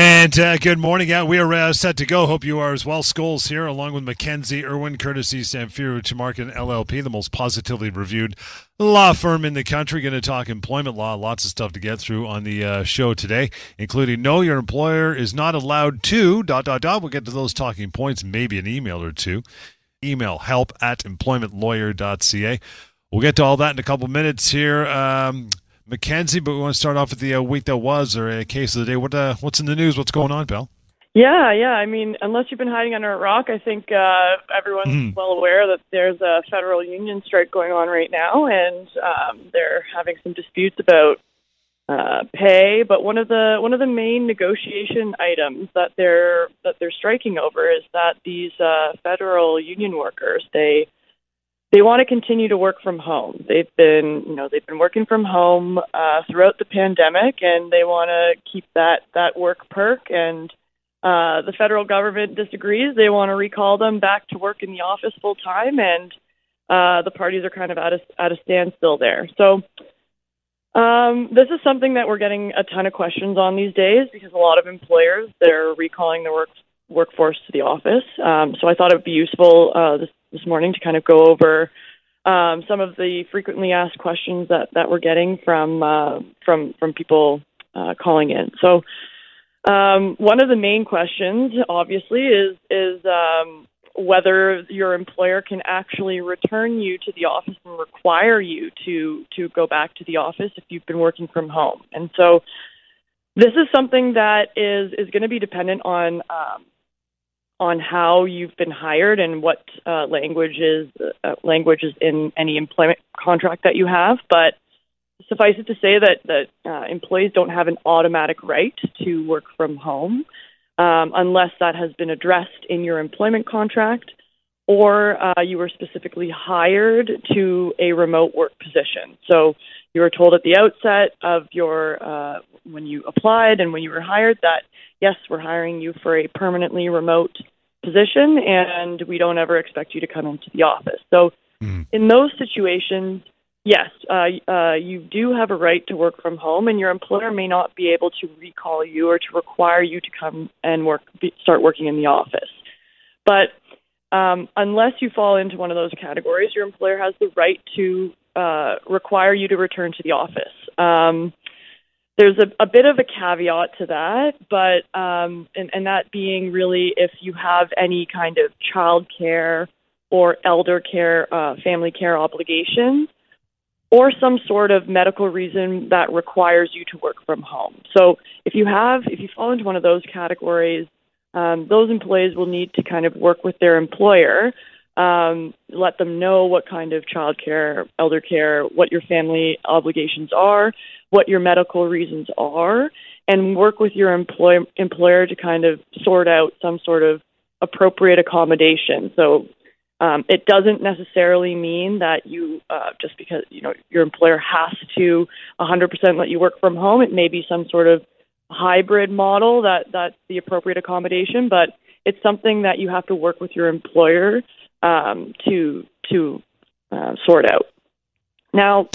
And uh, good morning. Yeah, we are uh, set to go. Hope you are as well. Scholes here, along with Mackenzie Irwin, courtesy Samfiru Tumarkin LLP, the most positively reviewed law firm in the country. Going to talk employment law. Lots of stuff to get through on the uh, show today, including no, your employer is not allowed to. Dot dot dot. We'll get to those talking points. Maybe an email or two. Email help at employmentlawyer.ca. We'll get to all that in a couple minutes here. Um, Mackenzie, but we want to start off with the uh, week that was or a case of the day. What uh, what's in the news? What's going on, pal? Yeah, yeah. I mean, unless you've been hiding under a rock, I think uh, everyone's mm. well aware that there's a federal union strike going on right now, and um, they're having some disputes about uh, pay. But one of the one of the main negotiation items that they're that they're striking over is that these uh, federal union workers they they want to continue to work from home. They've been, you know, they've been working from home uh, throughout the pandemic, and they want to keep that that work perk. And uh, the federal government disagrees. They want to recall them back to work in the office full time, and uh, the parties are kind of at a at a standstill there. So. Um, this is something that we're getting a ton of questions on these days because a lot of employers they're recalling their work workforce to the office. Um, so I thought it would be useful uh, this this morning to kind of go over um, some of the frequently asked questions that, that we're getting from uh, from from people uh, calling in. So um, one of the main questions, obviously, is is um, whether your employer can actually return you to the office and require you to to go back to the office if you've been working from home. And so this is something that is is going to be dependent on um, on how you've been hired and what uh, languages uh, languages in any employment contract that you have. But suffice it to say that that uh, employees don't have an automatic right to work from home um, unless that has been addressed in your employment contract or uh, you were specifically hired to a remote work position. So you were told at the outset of your uh, when you applied and when you were hired that yes, we're hiring you for a permanently remote position and we don't ever expect you to come into the office. So mm. in those situations, yes, uh, uh, you do have a right to work from home, and your employer may not be able to recall you or to require you to come and work, be, start working in the office. But um, unless you fall into one of those categories, your employer has the right to uh, require you to return to the office. Um, there's a, a bit of a caveat to that, but um, and, and that being really if you have any kind of child care or elder care, uh, family care obligations, or some sort of medical reason that requires you to work from home. So if you have, if you fall into one of those categories, um, those employees will need to kind of work with their employer, um, let them know what kind of child care, elder care, what your family obligations are, what your medical reasons are and work with your employ- employer to kind of sort out some sort of appropriate accommodation. So um, it doesn't necessarily mean that you uh, just because you know your employer has to 100% let you work from home. It may be some sort of hybrid model that that's the appropriate accommodation, but it's something that you have to work with your employer um, to to uh, sort out. Now,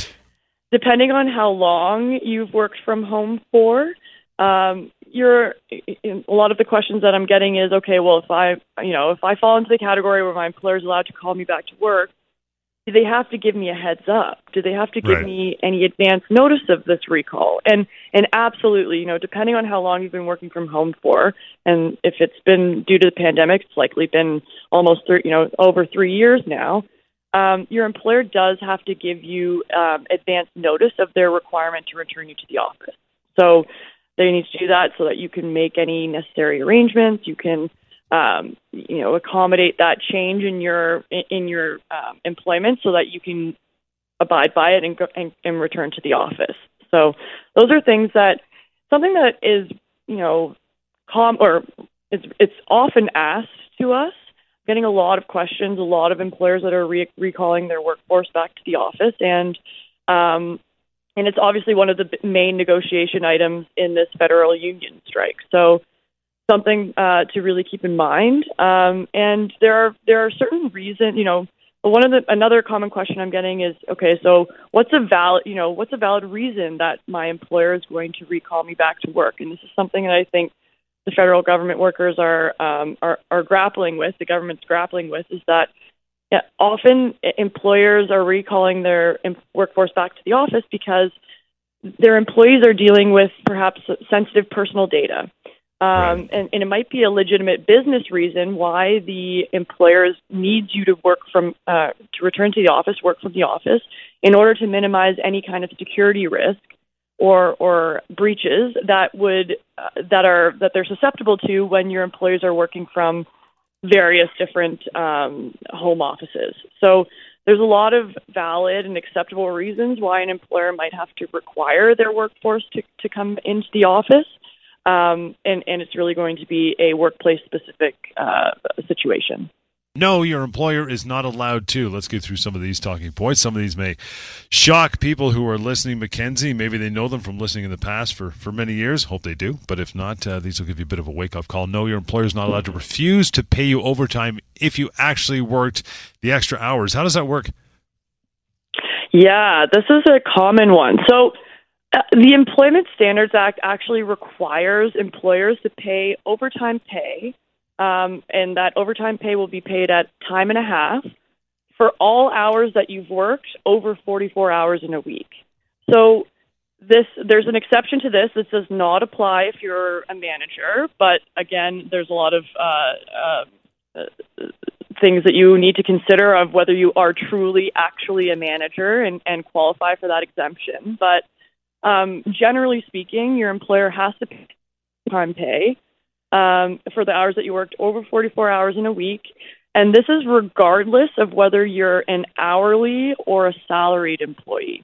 depending on how long you've worked from home for, um, you're a lot of the questions that I'm getting is okay. Well, if I, you know, if I fall into the category where my employer is allowed to call me back to work, do they have to give me a heads up? Do they have to give right. me any advance notice of this recall? And and absolutely, you know, depending on how long you've been working from home for, and if it's been due to the pandemic, it's likely been almost three, you know, over three years now um, your employer does have to give you um, advance notice of their requirement to return you to the office. So they need to do that so that you can make any necessary arrangements. You can, um, you know, accommodate that change in your in your um, employment so that you can abide by it and, go, and and return to the office. So those are things that something that is you know com or it's it's often asked to us getting a lot of questions, a lot of employers that are re- recalling their workforce back to the office, and um, and it's obviously one of the main negotiation items in this federal union strike. So something uh, to really keep in mind. Um, and there are there are certain reasons, you know. One of the another common question I'm getting is okay, so what's a valid you know what's a valid reason that my employer is going to recall me back to work? And this is something that I think the federal government workers are um, are, are grappling with, the government's grappling with, is that yeah, often employers are recalling their workforce back to the office because their employees are dealing with perhaps sensitive personal data. Um, and, and, it might be a legitimate business reason why the employers needs you to work from uh, to return to the office, work from the office, in order to minimize any kind of security risk or or breaches that would uh, that are that they're susceptible to when your employees are working from various different um, home offices. So there's a lot of valid and acceptable reasons why an employer might have to require their workforce to, to come into the office. Um, and, and it's really going to be a workplace specific uh, situation. No, your employer is not allowed to. Let's get through some of these talking points. Some of these may shock people who are listening. Mackenzie, maybe they know them from listening in the past for, for many years. Hope they do. But if not, uh, these will give you a bit of a wake up call. No, your employer is not allowed to refuse to pay you overtime if you actually worked the extra hours. How does that work? Yeah, this is a common one. So, uh, the Employment Standards Act actually requires employers to pay overtime pay um, and that overtime pay will be paid at time and a half for all hours that you've worked over 44 hours in a week. So this there's an exception to this. This does not apply if you're a manager, but again, there's a lot of uh, uh, things that you need to consider of whether you are truly actually a manager and, and qualify for that exemption. But um, generally speaking, your employer has to pay time pay um, for the hours that you worked over 44 hours in a week. And this is regardless of whether you're an hourly or a salaried employee.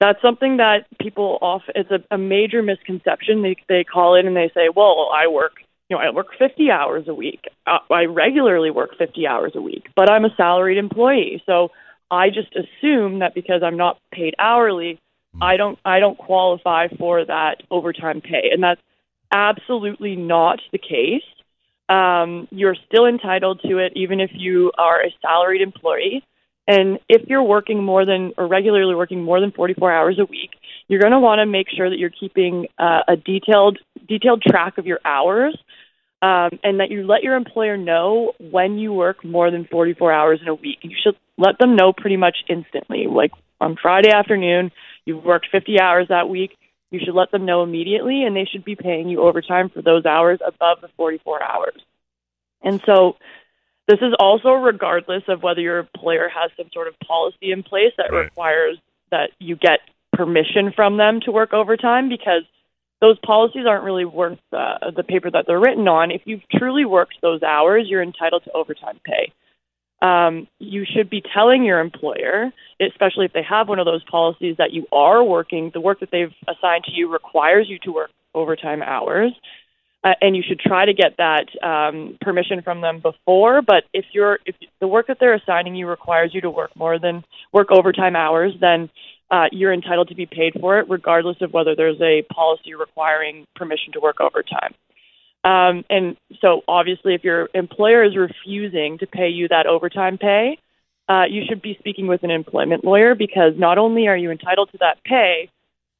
That's something that people off. It's a, a major misconception. They they call in and they say, "Well, I work, you know, I work 50 hours a week. Uh, I regularly work 50 hours a week, but I'm a salaried employee, so I just assume that because I'm not paid hourly, I don't I don't qualify for that overtime pay, and that's absolutely not the case. Um, you're still entitled to it even if you are a salaried employee. And if you're working more than or regularly working more than 44 hours a week, you're going to want to make sure that you're keeping uh, a detailed detailed track of your hours, um, and that you let your employer know when you work more than 44 hours in a week. You should let them know pretty much instantly. Like on Friday afternoon, you've worked 50 hours that week you should let them know immediately, and they should be paying you overtime for those hours above the 44 hours. And so, this is also regardless of whether your employer has some sort of policy in place that right. requires that you get permission from them to work overtime, because those policies aren't really worth uh, the paper that they're written on. If you've truly worked those hours, you're entitled to overtime pay um, you should be telling your employer, especially if they have one of those policies that you are working, the work that they've assigned to you requires you to work overtime hours. Uh, and you should try to get that um, permission from them before. But if you're if the work that they're assigning you requires you to work more than work overtime hours, then uh, you're entitled to be paid for it, regardless of whether there's a policy requiring permission to work overtime. Um, and so, obviously, if your employer is refusing to pay you that overtime pay, uh, you should be speaking with an employment lawyer because not only are you entitled to that pay,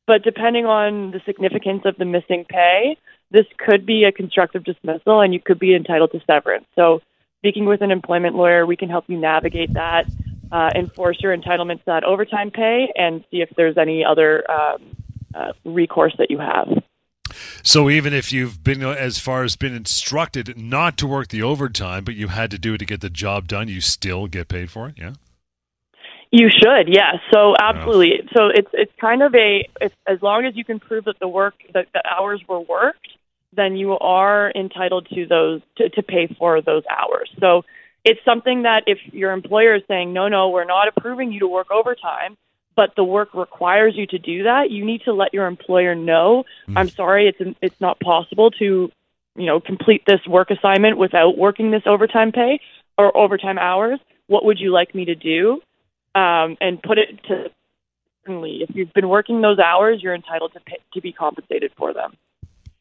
but depending on the significance of the missing pay, this could be a constructive dismissal and you could be entitled to severance. So, speaking with an employment lawyer, we can help you navigate that, uh, enforce your entitlement to that overtime pay, and see if there's any other um, uh, recourse that you have. So even if you've been as far as been instructed not to work the overtime, but you had to do it to get the job done, you still get paid for it. Yeah. You should, yes. So absolutely. Oh. So it's it's kind of a if, as long as you can prove that the work that the hours were worked, then you are entitled to those to, to pay for those hours. So it's something that if your employer is saying no, no, we're not approving you to work overtime, but the work requires you to do that, you need to let your employer know, mm. I'm sorry, it's it's not possible to, you know, complete this work assignment without working this overtime pay or overtime hours. What would you like me to do? Um, and put it to certainly if you've been working those hours, you're entitled to pay, to be compensated for them.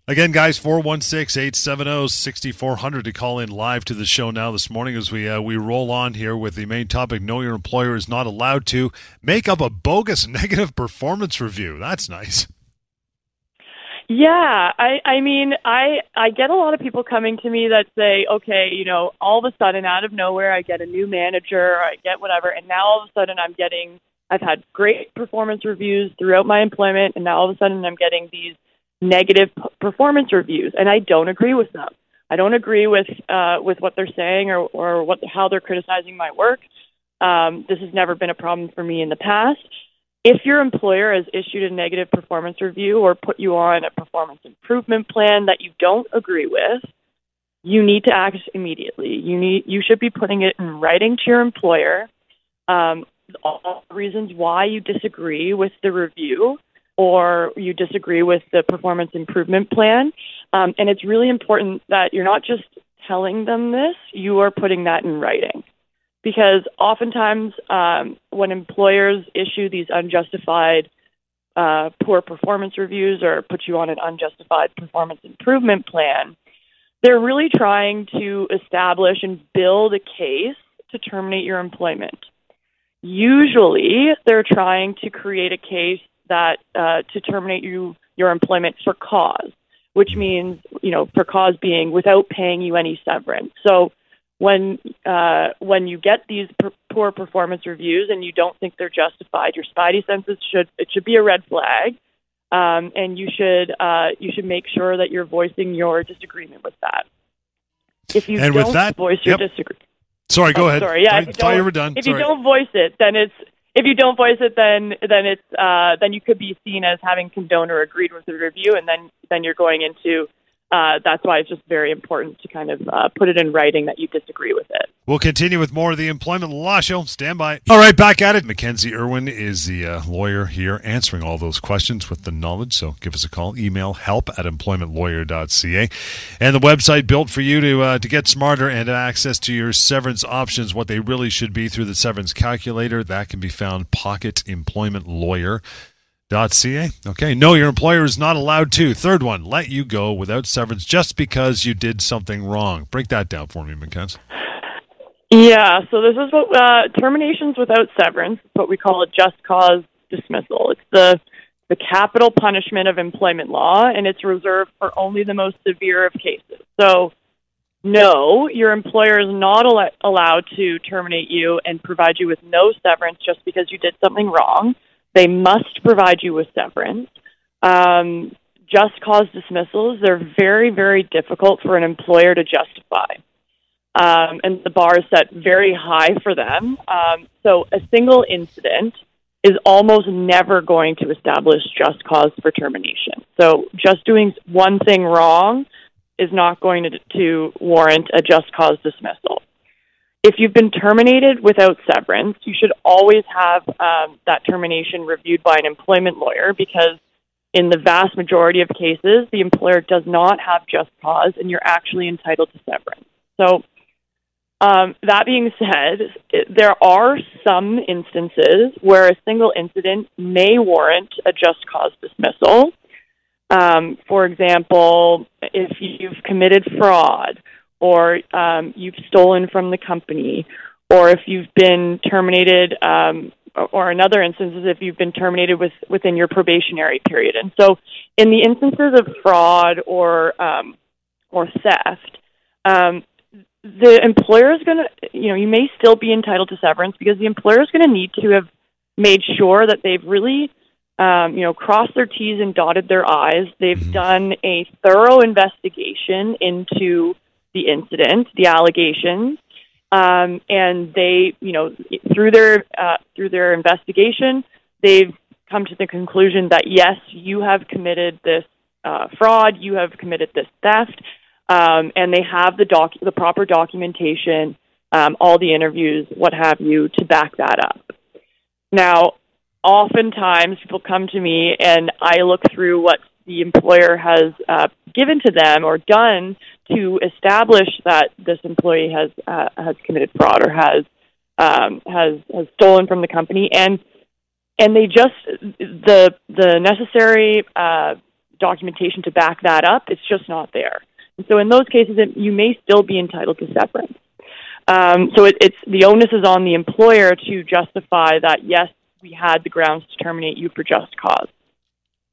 Again, guys, 416 870 6400 to call in live to the show now this morning as we uh, we roll on here with the main topic Know Your Employer is not allowed to make up a bogus negative performance review. That's nice. Yeah, I I mean, I I get a lot of people coming to me that say, "Okay, you know, all of a sudden out of nowhere I get a new manager, or I get whatever, and now all of a sudden I'm getting I've had great performance reviews throughout my employment and now all of a sudden I'm getting these negative p- performance reviews and I don't agree with them. I don't agree with uh with what they're saying or or what how they're criticizing my work. Um this has never been a problem for me in the past if your employer has issued a negative performance review or put you on a performance improvement plan that you don't agree with, you need to act immediately. You need you should be putting it in writing to your employer. Um, all the reasons why you disagree with the review or you disagree with the performance improvement plan. Um, and it's really important that you're not just telling them this, you are putting that in writing because oftentimes um, when employers issue these unjustified uh, poor performance reviews or put you on an unjustified performance improvement plan, they're really trying to establish and build a case to terminate your employment. Usually, they're trying to create a case that uh, to terminate you your employment for cause, which means you know for cause being without paying you any severance. So when uh, when you get these p- poor performance reviews and you don't think they're justified, your spidey senses should it should be a red flag, um, and you should uh, you should make sure that you're voicing your disagreement with that. If you and don't that, voice your yep. disagreement, sorry, go oh, ahead. Sorry, yeah, I if you thought you were done. If sorry. you don't voice it, then it's if you don't voice it, then then it's uh, then you could be seen as having condoned or agreed with the review, and then then you're going into uh, that's why it's just very important to kind of uh, put it in writing that you disagree with it. We'll continue with more of the Employment Law Show. Stand by. All right, back at it. Mackenzie Irwin is the uh, lawyer here answering all those questions with the knowledge. So give us a call. Email help at employmentlawyer.ca. And the website built for you to, uh, to get smarter and access to your severance options, what they really should be through the severance calculator. That can be found Pocket Employment Lawyer. .ca. Okay. No, your employer is not allowed to. Third one, let you go without severance just because you did something wrong. Break that down for me, Mackenzie. Yeah. So this is what uh, terminations without severance. What we call a just cause dismissal. It's the the capital punishment of employment law, and it's reserved for only the most severe of cases. So, no, your employer is not al- allowed to terminate you and provide you with no severance just because you did something wrong. They must provide you with severance. Um, just cause dismissals, they're very, very difficult for an employer to justify. Um, and the bar is set very high for them. Um, so a single incident is almost never going to establish just cause for termination. So just doing one thing wrong is not going to, to warrant a just cause dismissal if you've been terminated without severance, you should always have um, that termination reviewed by an employment lawyer because, in the vast majority of cases, the employer does not have just cause and you're actually entitled to severance. So, um, that being said, there are some instances where a single incident may warrant a just cause dismissal. Um, for example, if you've committed fraud or um, you've stolen from the company, or if you've been terminated, um, or in other instances, if you've been terminated with, within your probationary period. And so, in the instances of fraud or um, or theft, um, the employer is going to, you know, you may still be entitled to severance because the employer is going to need to have made sure that they've really, um, you know, crossed their T's and dotted their I's. They've mm-hmm. done a thorough investigation into the incident, the allegations, um, and they, you know, through their uh, through their investigation, they've come to the conclusion that yes, you have committed this uh, fraud, you have committed this theft, um, and they have the doc the proper documentation, um, all the interviews, what have you, to back that up. Now, oftentimes people come to me and I look through what the employer has uh, given to them or done to establish that this employee has uh, has committed fraud or has um, has has stolen from the company, and and they just the the necessary uh, documentation to back that up. It's just not there. And so in those cases, it, you may still be entitled to severance. Um, so it, it's the onus is on the employer to justify that yes, we had the grounds to terminate you for just cause.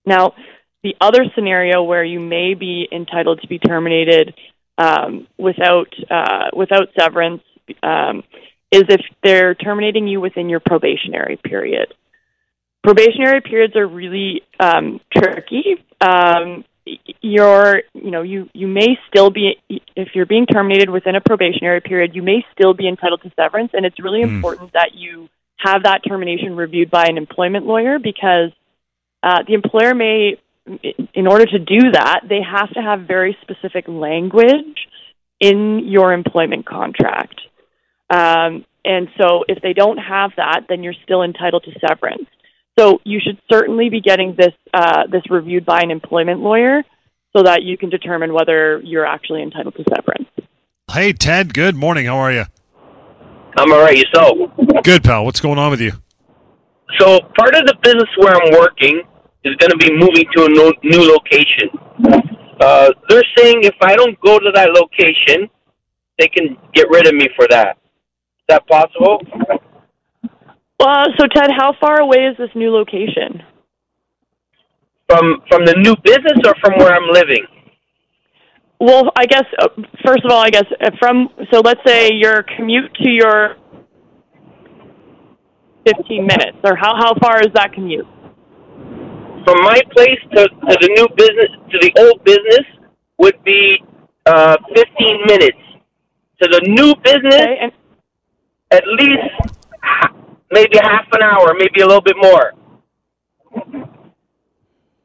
Now, the other scenario where you may be entitled to be terminated um, without uh, without severance um, is if they're terminating you within your probationary period. Probationary periods are really um, tricky. Um, you're, you know, you you may still be if you're being terminated within a probationary period, you may still be entitled to severance, and it's really mm. important that you have that termination reviewed by an employment lawyer because uh, the employer may, in order to do that, they have to have very specific language in your employment contract. Um, and so if they don't have that, then you're still entitled to severance. So you should certainly be getting this uh, this reviewed by an employment lawyer so that you can determine whether you're actually entitled to severance. Hey Ted, good morning. How are you? I'm all right. Yourself? Good, pal. What's going on with you? So part of the business where I'm working is going to be moving to a no, new location. Uh, they're saying if I don't go to that location, they can get rid of me for that. Is that possible? Uh, so Ted, how far away is this new location? From from the new business or from where I'm living? Well, I guess uh, first of all, I guess uh, from so let's say your commute to your 15 minutes, or how how far is that commute? From my place to, to the new business to the old business would be uh, 15 minutes. To the new business, okay, and- at least maybe half an hour, maybe a little bit more.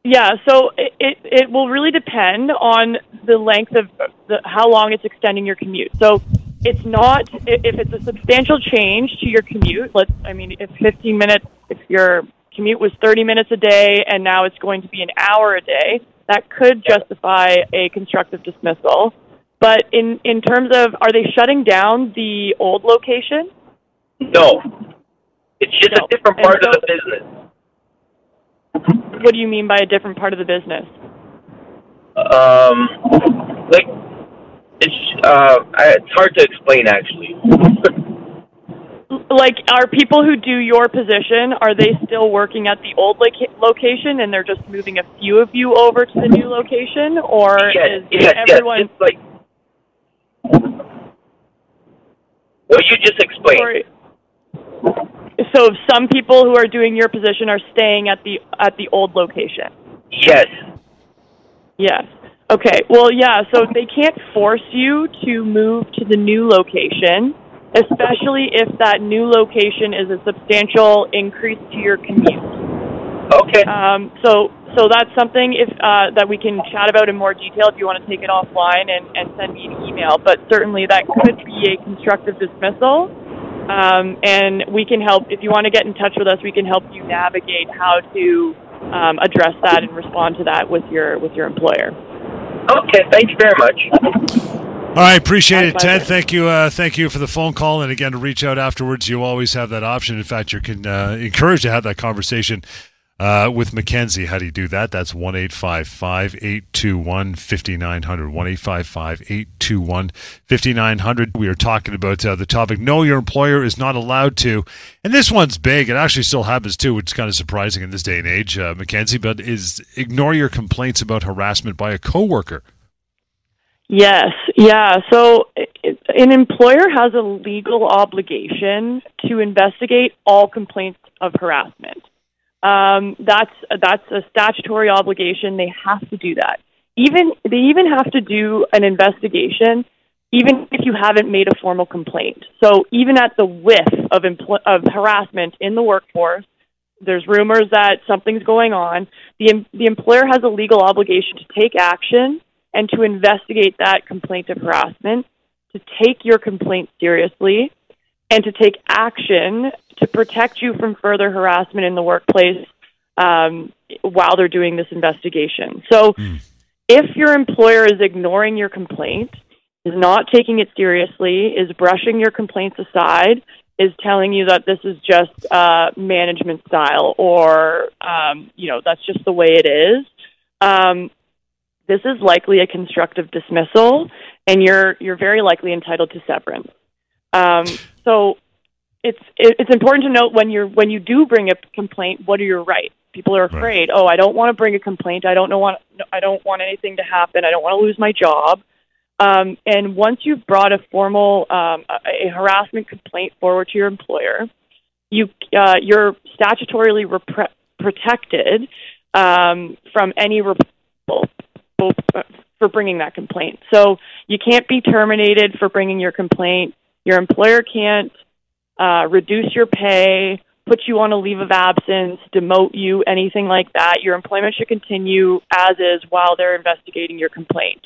Yeah, so it, it, it will really depend on the length of the, how long it's extending your commute. So it's not if it's a substantial change to your commute. Let's I mean, if 15 minutes, if your commute was 30 minutes a day and now it's going to be an hour a day, that could justify a constructive dismissal. But in in terms of are they shutting down the old location? No, it's just no. a different part so, of the business. What do you mean by a different part of the business? Um, like it's uh, it's hard to explain actually. like, are people who do your position are they still working at the old loca- location and they're just moving a few of you over to the new location, or yes, is yes, everyone? Yes, like what you just explained. Or, so some people who are doing your position are staying at the at the old location. Yes. Yes. Okay. Well, yeah. So they can't force you to move to the new location, especially if that new location is a substantial increase to your commute. Okay. Um, so so that's something if uh, that we can chat about in more detail if you want to take it offline and, and send me an email. But certainly that could be a constructive dismissal. Um, and we can help, if you want to get in touch with us, we can help you navigate how to um, address that and respond to that with your, with your employer. Okay, thank you very much. All right, appreciate it, Ted. Thank you, uh, thank you for the phone call, and again to reach out afterwards. You always have that option. In fact, you can uh, encourage to have that conversation uh, with Mackenzie, how do you do that? That's 1 821 5900. 1 821 5900. We are talking about uh, the topic No, your employer is not allowed to. And this one's big. It actually still happens too, which is kind of surprising in this day and age, uh, Mackenzie, but is ignore your complaints about harassment by a coworker. Yes, yeah. So an employer has a legal obligation to investigate all complaints of harassment. Um, that's that's a statutory obligation. They have to do that. Even they even have to do an investigation, even if you haven't made a formal complaint. So even at the whiff of empl- of harassment in the workforce, there's rumors that something's going on. The the employer has a legal obligation to take action and to investigate that complaint of harassment, to take your complaint seriously, and to take action to protect you from further harassment in the workplace um, while they're doing this investigation. So, mm. if your employer is ignoring your complaint, is not taking it seriously, is brushing your complaints aside, is telling you that this is just uh, management style or um, you know that's just the way it is. Um, this is likely a constructive dismissal, and you're you're very likely entitled to severance. Um, so it's it's important to note when you're when you do bring a complaint, what are your rights? People are afraid. Right. Oh, I don't want to bring a complaint. I don't know want. I don't want anything to happen. I don't want to lose my job. Um, and once you've brought a formal um, a, a harassment complaint forward to your employer, you uh, you're statutorily repre- protected um, from any re- for bringing that complaint. So you can't be terminated for bringing your complaint. Your employer can't uh, reduce your pay, put you on a leave of absence, demote you, anything like that. Your employment should continue as is while they're investigating your complaint.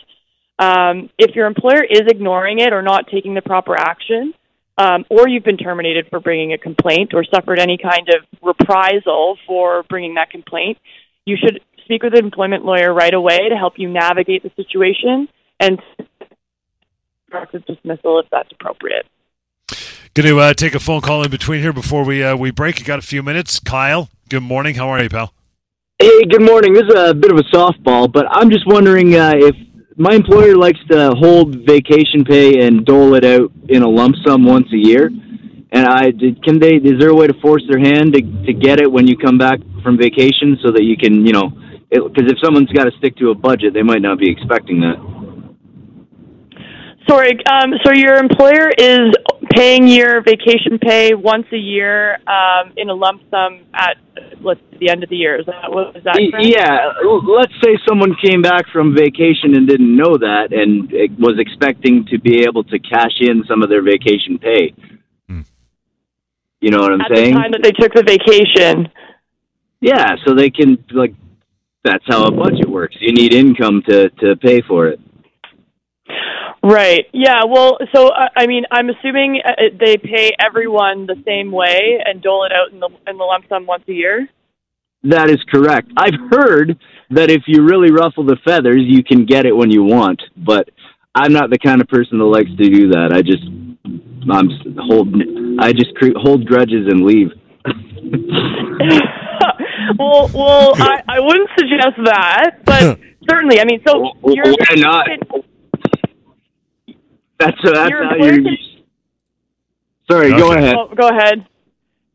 Um, if your employer is ignoring it or not taking the proper action, um, or you've been terminated for bringing a complaint or suffered any kind of reprisal for bringing that complaint, you should speak with an employment lawyer right away to help you navigate the situation and practice dismissal if that's appropriate. Going to uh, take a phone call in between here before we uh, we break. You got a few minutes, Kyle. Good morning. How are you, pal? Hey, good morning. This is a bit of a softball, but I'm just wondering uh, if my employer likes to hold vacation pay and dole it out in a lump sum once a year. And I can they is there a way to force their hand to to get it when you come back from vacation so that you can you know because if someone's got to stick to a budget, they might not be expecting that. Sorry, um, so your employer is paying your vacation pay once a year um, in a lump sum at let's the end of the year. Is that what is that? Correct? Yeah, let's say someone came back from vacation and didn't know that, and was expecting to be able to cash in some of their vacation pay. Hmm. You know what I'm at saying? At the time that they took the vacation. Yeah, so they can like that's how a budget works. You need income to to pay for it. Right. Yeah. Well, so uh, I mean, I'm assuming uh, they pay everyone the same way and dole it out in the in the lump sum once a year. That is correct. I've heard that if you really ruffle the feathers, you can get it when you want. But I'm not the kind of person that likes to do that. I just I'm hold I just cre- hold grudges and leave. well, well, I, I wouldn't suggest that, but certainly, I mean, so well, you're why not? That's uh, that's how you're. Sorry, okay. go ahead. Oh, go ahead.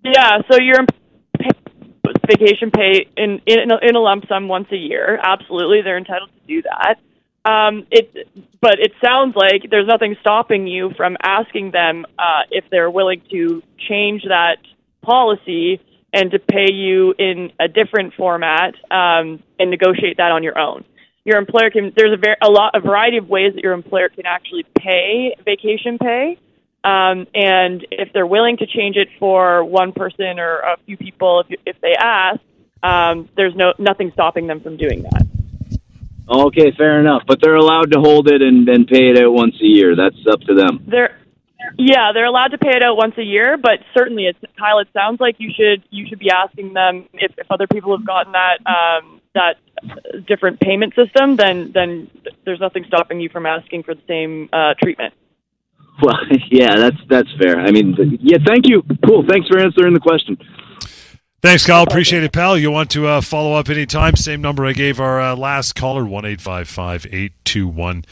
Yeah, so you're vacation pay in in a, in a lump sum once a year. Absolutely, they're entitled to do that. Um, it, but it sounds like there's nothing stopping you from asking them uh, if they're willing to change that policy and to pay you in a different format um, and negotiate that on your own. Your employer can there's a, very, a lot a variety of ways that your employer can actually pay vacation pay. Um, and if they're willing to change it for one person or a few people, if, if they ask, um, there's no nothing stopping them from doing that. Okay, fair enough. But they're allowed to hold it and, and pay it out once a year. That's up to them. They're yeah, they're allowed to pay it out once a year, but certainly, it's, Kyle, it sounds like you should you should be asking them if, if other people have gotten that um, that different payment system. Then then there's nothing stopping you from asking for the same uh, treatment. Well, yeah, that's that's fair. I mean, yeah, thank you. Cool. Thanks for answering the question. Thanks, Kyle. Appreciate it, pal. You want to uh, follow up anytime? Same number I gave our uh, last caller, one eight five five eight two one.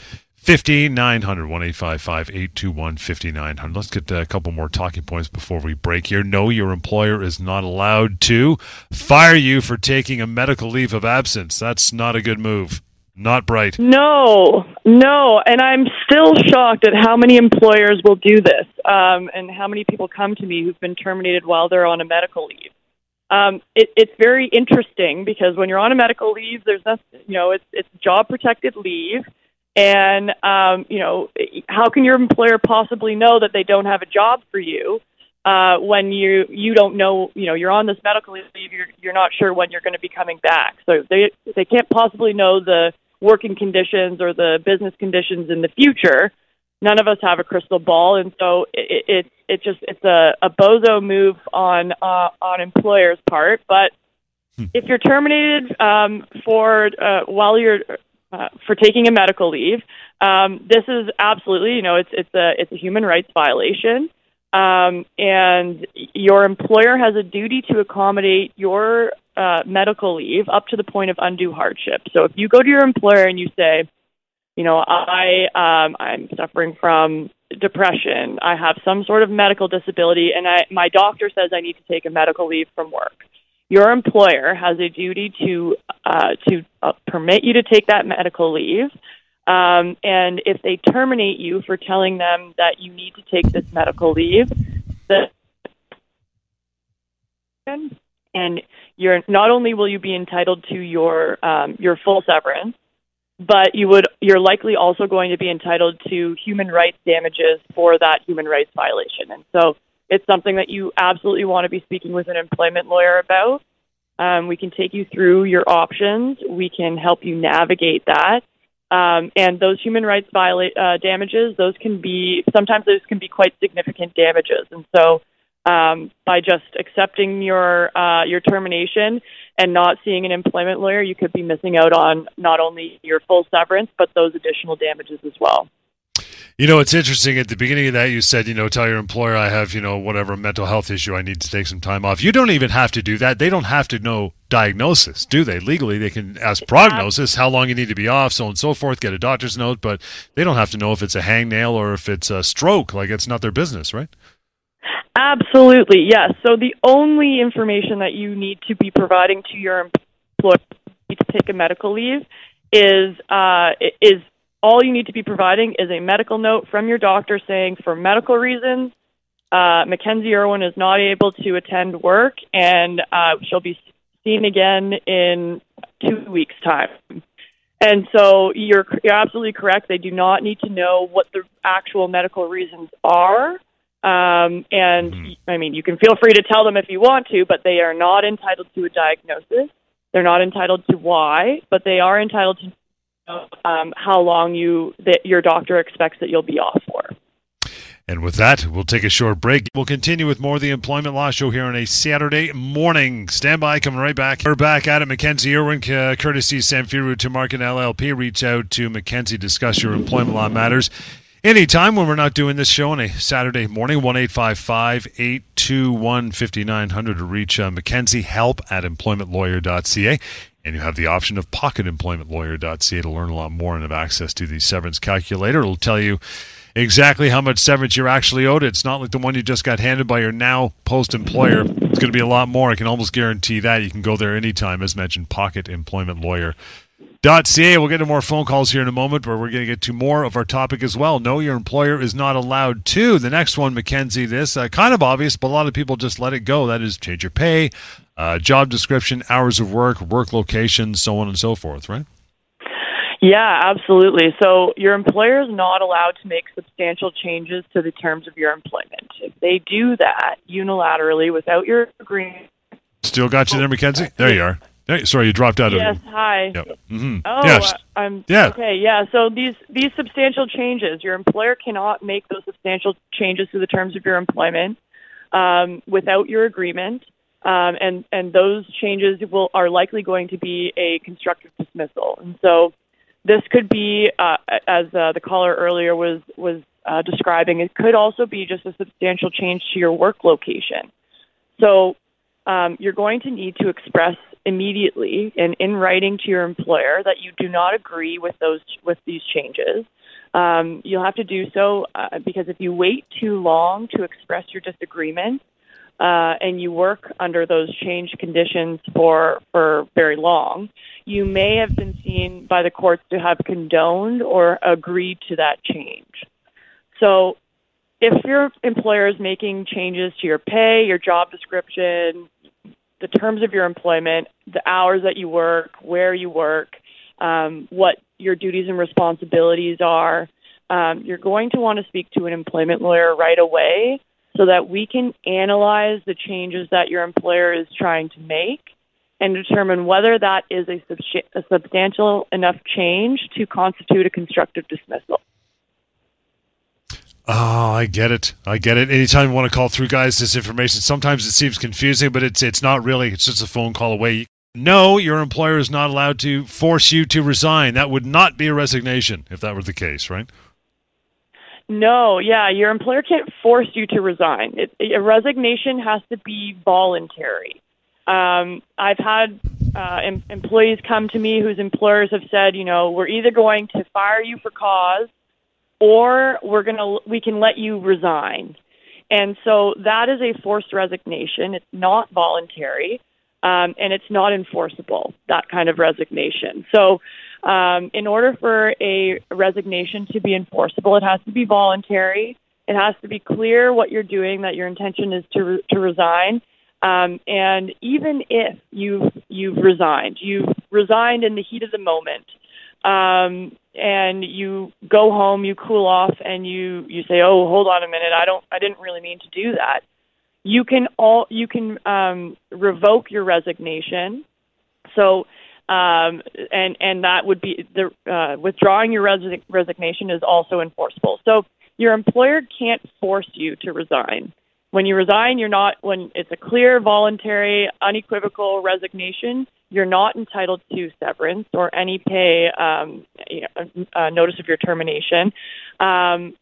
5900 1855 821 5900. Let's get a couple more talking points before we break here. No, your employer is not allowed to fire you for taking a medical leave of absence. That's not a good move. Not bright. No, no. And I'm still shocked at how many employers will do this um, and how many people come to me who've been terminated while they're on a medical leave. Um, it, it's very interesting because when you're on a medical leave, there's nothing, you know, it's, it's job protected leave and um, you know, how can your employer possibly know that they don't have a job for you uh, when you you don't know? You know, you're on this medical leave. You're you're not sure when you're going to be coming back. So they they can't possibly know the working conditions or the business conditions in the future. None of us have a crystal ball, and so it it, it just it's a, a bozo move on uh, on employers' part. But hmm. if you're terminated um, for uh, while you're uh, for taking a medical leave. Um, this is absolutely, you know, it's it's a it's a human rights violation, um, and your employer has a duty to accommodate your uh, medical leave up to the point of undue hardship. So if you go to your employer and you say, you know, I um, I'm suffering from depression, I have some sort of medical disability, and I my doctor says I need to take a medical leave from work your employer has a duty to uh, to uh, permit you to take that medical leave. Um, and if they terminate you for telling them that you need to take this medical leave, the and you're not only will you be entitled to your um, your full severance, but you would you're likely also going to be entitled to human rights damages for that human rights violation. And so it's something that you absolutely want to be speaking with an employment lawyer about. Um, we can take you through your options. We can help you navigate that. Um, and those human rights viola- uh, damages, those can be sometimes those can be quite significant damages. And so, um, by just accepting your uh, your termination and not seeing an employment lawyer, you could be missing out on not only your full severance but those additional damages as well. You know, it's interesting. At the beginning of that, you said, you know, tell your employer I have, you know, whatever mental health issue, I need to take some time off. You don't even have to do that. They don't have to know diagnosis, do they? Legally, they can ask prognosis, how long you need to be off, so on and so forth, get a doctor's note, but they don't have to know if it's a hangnail or if it's a stroke. Like, it's not their business, right? Absolutely, yes. So the only information that you need to be providing to your employer to take a medical leave is uh, is all you need to be providing is a medical note from your doctor saying, for medical reasons, uh, Mackenzie Irwin is not able to attend work and uh, she'll be seen again in two weeks' time. And so you're, you're absolutely correct. They do not need to know what the actual medical reasons are. Um, and mm-hmm. I mean, you can feel free to tell them if you want to, but they are not entitled to a diagnosis. They're not entitled to why, but they are entitled to um, how long you that your doctor expects that you'll be off for. And with that, we'll take a short break. We'll continue with more of the Employment Law Show here on a Saturday morning. Stand by, coming right back. We're back at it. Mackenzie Irwin, uh, courtesy Samfiru Tumarkin LLP. Reach out to Mackenzie, discuss your employment law matters. Anytime when we're not doing this show on a Saturday morning, 1 821 5900 to reach uh, Mackenzie, help at employmentlawyer.ca. And you have the option of pocketemploymentlawyer.ca to learn a lot more and have access to the severance calculator. It'll tell you exactly how much severance you're actually owed. It's not like the one you just got handed by your now post employer. It's going to be a lot more. I can almost guarantee that. You can go there anytime, as mentioned, pocketemploymentlawyer.ca. We'll get to more phone calls here in a moment, but we're going to get to more of our topic as well. No, your employer is not allowed to. The next one, Mackenzie, this uh, kind of obvious, but a lot of people just let it go. That is change your pay, uh, job description, hours of work, work location, so on and so forth, right? Yeah, absolutely. So your employer is not allowed to make substantial changes to the terms of your employment. If they do that unilaterally without your agreement. Still got you there, Mackenzie? There you are. Hey, sorry, you dropped out yes, of Yes, hi. Yep. Mm-hmm. Oh, yes. I'm yeah. Okay, yeah. So these these substantial changes, your employer cannot make those substantial changes to the terms of your employment um, without your agreement um, and and those changes will are likely going to be a constructive dismissal. And so this could be, uh, as uh, the caller earlier was was uh, describing, it could also be just a substantial change to your work location. So um, you're going to need to express immediately and in writing to your employer that you do not agree with those with these changes. Um, you'll have to do so uh, because if you wait too long to express your disagreement, uh, and you work under those change conditions for for very long, you may have been seen by the courts to have condoned or agreed to that change. So, if your employer is making changes to your pay, your job description, the terms of your employment, the hours that you work, where you work, um, what your duties and responsibilities are, um, you're going to want to speak to an employment lawyer right away so that we can analyze the changes that your employer is trying to make and determine whether that is a, a substantial enough change to constitute a constructive dismissal. Oh, I get it. I get it. Anytime you want to call through, guys, this information sometimes it seems confusing, but it's it's not really. It's just a phone call away. No, your employer is not allowed to force you to resign. That would not be a resignation if that were the case, right? No, yeah, your employer can't force you to resign. It, a resignation has to be voluntary. Um, I've had uh, em- employees come to me whose employers have said, you know, we're either going to fire you for cause, or we're gonna we can let you resign. And so that is a forced resignation. It's not voluntary. Um, and it's not enforceable. That kind of resignation. So. Um, in order for a resignation to be enforceable, it has to be voluntary. It has to be clear what you're doing, that your intention is to re- to resign. Um, and even if you've you've resigned, you've resigned in the heat of the moment, um, and you go home, you cool off, and you you say, "Oh, hold on a minute, I don't, I didn't really mean to do that." You can all you can um, revoke your resignation. So um, and and that would be the uh, withdrawing your resi- resignation is also enforceable. So your employer can't force you to resign. When you resign, you're not, when it's a clear, voluntary, unequivocal resignation, you're not entitled to severance or any pay um, notice of your termination. Um,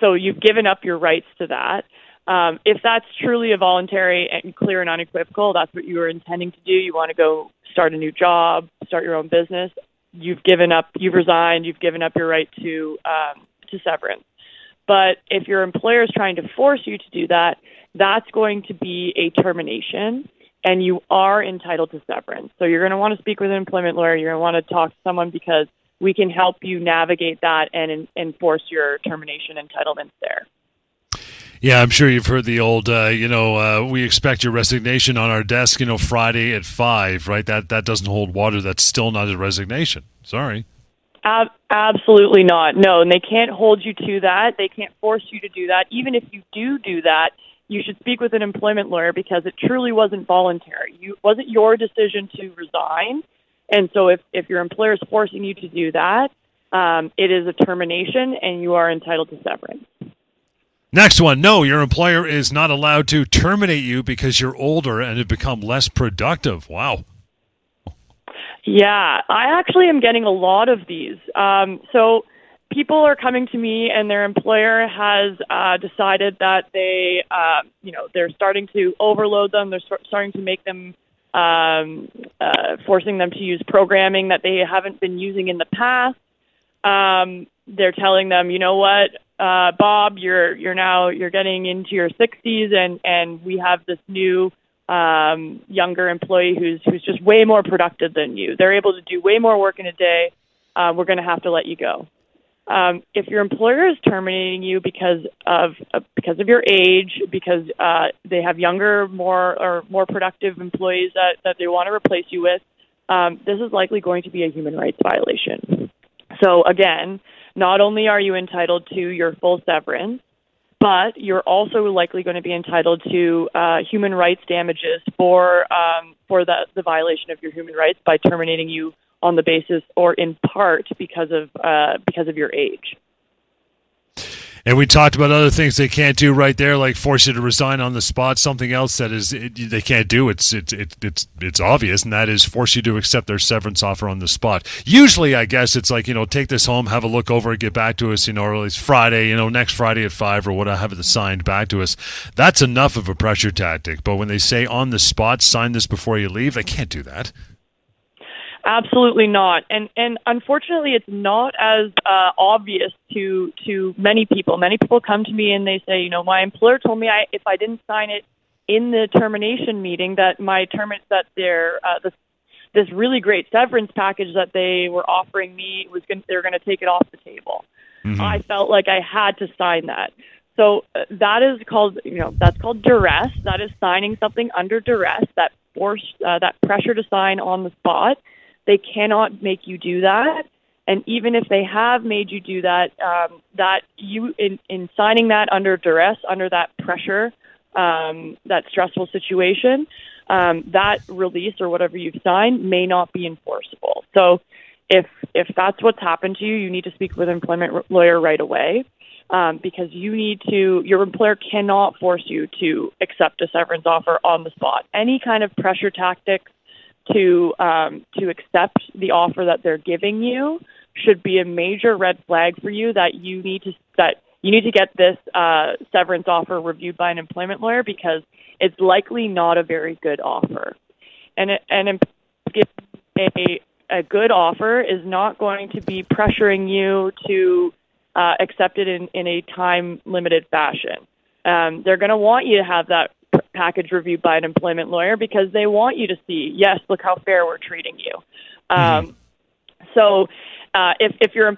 so you've given up your rights to that. Um, if that's truly a voluntary and clear and unequivocal, that's what you were intending to do. You want to go start a new job, start your own business. You've given up, you've resigned, you've given up your right to um, to severance. But if your employer is trying to force you to do that, that's going to be a termination and you are entitled to severance. So you're going to want to speak with an employment lawyer. You're going to want to talk to someone because we can help you navigate that and enforce your termination entitlements there. Yeah, I'm sure you've heard the old, uh, you know, uh, we expect your resignation on our desk, you know, Friday at five, right? That that doesn't hold water. That's still not a resignation. Sorry. Ab- absolutely not. No, and they can't hold you to that. They can't force you to do that. Even if you do do that, you should speak with an employment lawyer because it truly wasn't voluntary. You wasn't your decision to resign, and so if if your employer is forcing you to do that, um, it is a termination, and you are entitled to severance. Next one. No, your employer is not allowed to terminate you because you're older and have become less productive. Wow. Yeah, I actually am getting a lot of these. Um, so people are coming to me, and their employer has uh, decided that they, uh, you know, they're starting to overload them. They're starting to make them, um, uh, forcing them to use programming that they haven't been using in the past. Um, they're telling them, you know what, uh, Bob, you're you're now you're getting into your 60s, and and we have this new um, younger employee who's who's just way more productive than you. They're able to do way more work in a day. Uh, we're going to have to let you go. Um, if your employer is terminating you because of uh, because of your age, because uh, they have younger, more or more productive employees that, that they want to replace you with, um, this is likely going to be a human rights violation. So again, not only are you entitled to your full severance, but you're also likely going to be entitled to uh, human rights damages for um, for the, the violation of your human rights by terminating you on the basis or in part because of uh, because of your age. And we talked about other things they can't do right there, like force you to resign on the spot. Something else that is it, they can't do. It's it's it's it's obvious, and that is force you to accept their severance offer on the spot. Usually, I guess it's like you know, take this home, have a look over, it, get back to us. You know, or at least Friday, you know, next Friday at five or what, I have it signed back to us. That's enough of a pressure tactic. But when they say on the spot, sign this before you leave, they can't do that. Absolutely not, and and unfortunately, it's not as uh, obvious to to many people. Many people come to me and they say, you know, my employer told me I if I didn't sign it in the termination meeting that my term that their uh, this this really great severance package that they were offering me was going they were going to take it off the table. Mm-hmm. I felt like I had to sign that. So uh, that is called, you know, that's called duress. That is signing something under duress, that force, uh, that pressure to sign on the spot. They cannot make you do that. And even if they have made you do that, um, that you in, in signing that under duress, under that pressure, um, that stressful situation, um, that release or whatever you've signed may not be enforceable. So, if if that's what's happened to you, you need to speak with an employment lawyer right away, um, because you need to. Your employer cannot force you to accept a severance offer on the spot. Any kind of pressure tactics to um, to accept the offer that they're giving you should be a major red flag for you that you need to that you need to get this uh, severance offer reviewed by an employment lawyer because it's likely not a very good offer, and and a a good offer is not going to be pressuring you to uh, accept it in, in a time limited fashion. Um, they're going to want you to have that package reviewed by an employment lawyer because they want you to see, yes, look how fair we're treating you. Mm-hmm. Um, so uh, if if you're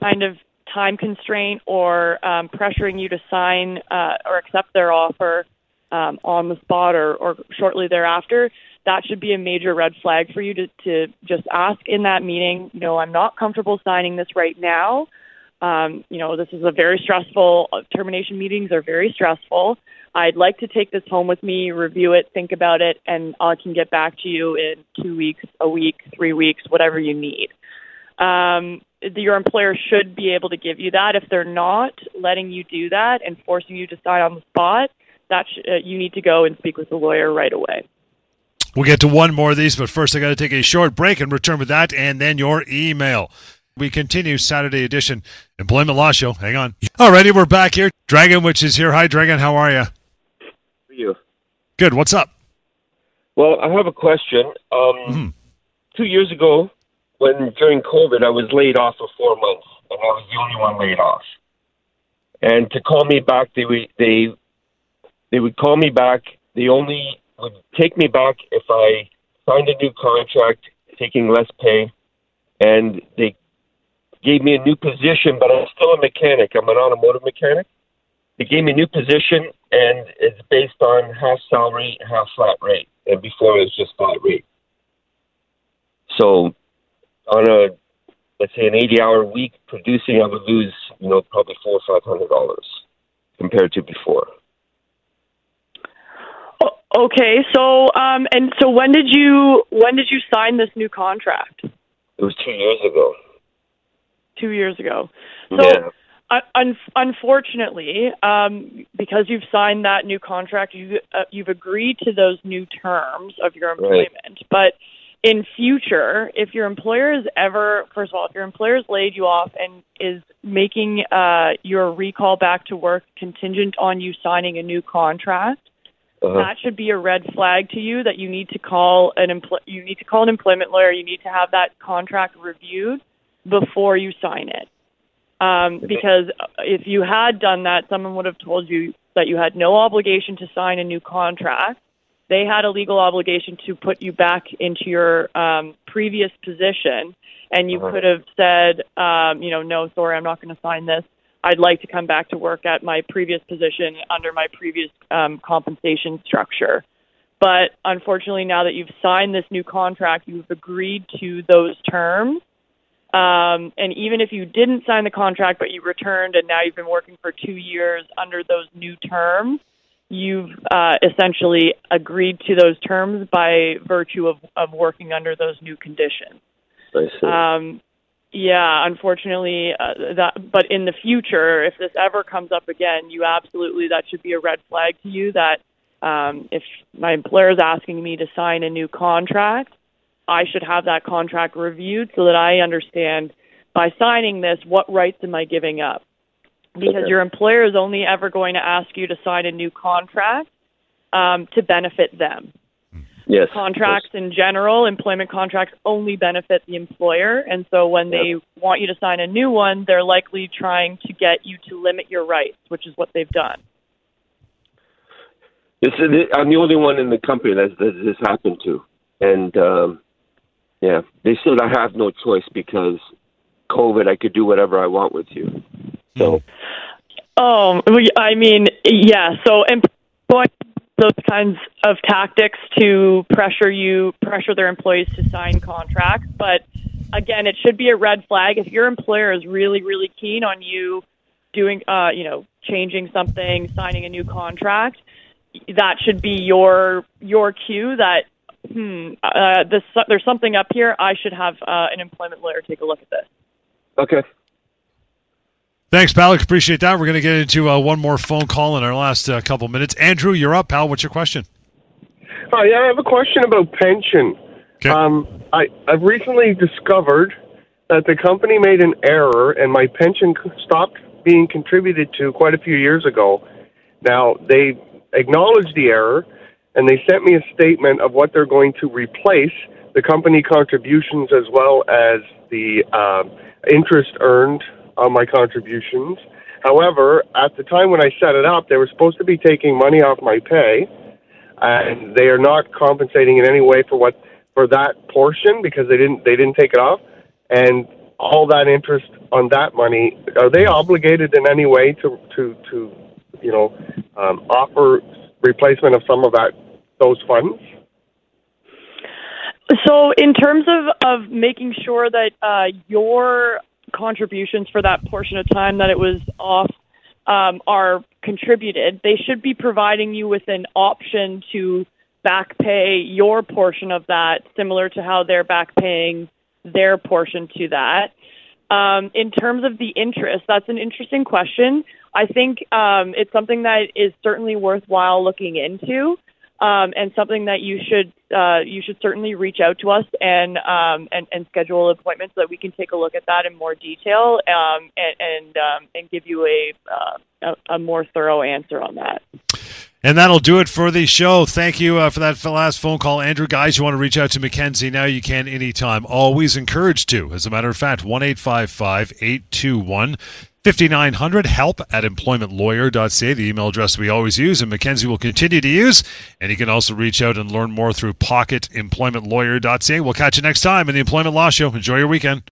kind of time constraint or um, pressuring you to sign uh, or accept their offer um, on the spot or, or shortly thereafter, that should be a major red flag for you to, to just ask in that meeting, you know, I'm not comfortable signing this right now. Um, you know, this is a very stressful, uh, termination meetings are very stressful. I'd like to take this home with me, review it, think about it, and I can get back to you in two weeks, a week, three weeks, whatever you need. Um, your employer should be able to give you that. If they're not letting you do that and forcing you to sign on the spot, that sh- uh, you need to go and speak with the lawyer right away. We'll get to one more of these, but first I got to take a short break and return with that and then your email. We continue Saturday edition Employment Law Show. Hang on. Alrighty, we're back here. Dragan, which is here. Hi, Dragan. How are you? How are you? Good. What's up? Well, I have a question. Um, mm-hmm. Two years ago, when during COVID, I was laid off for four months, and I was the only one laid off. And to call me back, they would they they would call me back. They only would take me back if I signed a new contract, taking less pay, and they gave me a new position. But I'm still a mechanic. I'm an automotive mechanic. They gave me a new position, and it's based on half salary, half flat rate. And before it was just flat rate. So on a let's say an 80 hour week producing, I would lose you know probably four or five hundred dollars compared to before. Okay, so um, and so when did you when did you sign this new contract? It was two years ago. Two years ago. So, yeah. Un- unfortunately, um, because you've signed that new contract, you uh, you've agreed to those new terms of your employment, right. but in future, if your employer is ever, first of all, if your employer has laid you off and is making uh, your recall back to work contingent on you signing a new contract, uh-huh. that should be a red flag to you that you need to call an empl- you need to call an employment lawyer. You need to have that contract reviewed before you sign it. Um, because if you had done that, someone would have told you that you had no obligation to sign a new contract they had a legal obligation to put you back into your um, previous position, and you uh-huh. could have said, um, you know, no, sorry, I'm not going to sign this. I'd like to come back to work at my previous position under my previous um, compensation structure. But unfortunately, now that you've signed this new contract, you've agreed to those terms. Um, and even if you didn't sign the contract, but you returned and now you've been working for two years under those new terms, you've uh, essentially agreed to those terms by virtue of, of working under those new conditions. I see. Um, yeah, unfortunately, uh, that. But in the future, if this ever comes up again, you absolutely that should be a red flag to you. That um, if my employer is asking me to sign a new contract, I should have that contract reviewed so that I understand by signing this what rights am I giving up because okay. your employer is only ever going to ask you to sign a new contract um, to benefit them. Yes. Contracts in general, employment contracts only benefit the employer. And so when yep. they want you to sign a new one, they're likely trying to get you to limit your rights, which is what they've done. Is, I'm the only one in the company that, that this happened to. And um, yeah, they said I have no choice because COVID, I could do whatever I want with you. So, oh, I mean, yeah. So employing those kinds of tactics to pressure you, pressure their employees to sign contracts. But again, it should be a red flag if your employer is really, really keen on you doing, uh, you know, changing something, signing a new contract. That should be your your cue that hmm, uh, this there's something up here. I should have uh, an employment lawyer take a look at this. Okay. Thanks, pal. Appreciate that. We're going to get into uh, one more phone call in our last uh, couple minutes. Andrew, you're up, pal. What's your question? Hi, yeah, I have a question about pension. Okay. Um, I, I've recently discovered that the company made an error and my pension stopped being contributed to quite a few years ago. Now, they acknowledged the error and they sent me a statement of what they're going to replace the company contributions as well as the uh, interest earned on my contributions. However, at the time when I set it up, they were supposed to be taking money off my pay, and they are not compensating in any way for what for that portion because they didn't they didn't take it off, and all that interest on that money are they obligated in any way to to to you know um, offer replacement of some of that those funds? So, in terms of, of making sure that uh, your contributions for that portion of time that it was off um, are contributed, they should be providing you with an option to back pay your portion of that, similar to how they're back paying their portion to that. Um, in terms of the interest, that's an interesting question. I think um, it's something that is certainly worthwhile looking into um, and something that you should uh, you should certainly reach out to us and um, and, and schedule an appointment so that we can take a look at that in more detail um, and and, um, and give you a, uh, a, a more thorough answer on that. And that'll do it for the show. Thank you uh, for that last phone call, Andrew. Guys, you want to reach out to Mackenzie now? You can anytime. Always encouraged to. As a matter of fact, one eight five five eight two one 5900 help at employmentlawyer.ca, the email address we always use and Mackenzie will continue to use. And you can also reach out and learn more through pocketemploymentlawyer.ca. We'll catch you next time in the Employment Law Show. Enjoy your weekend.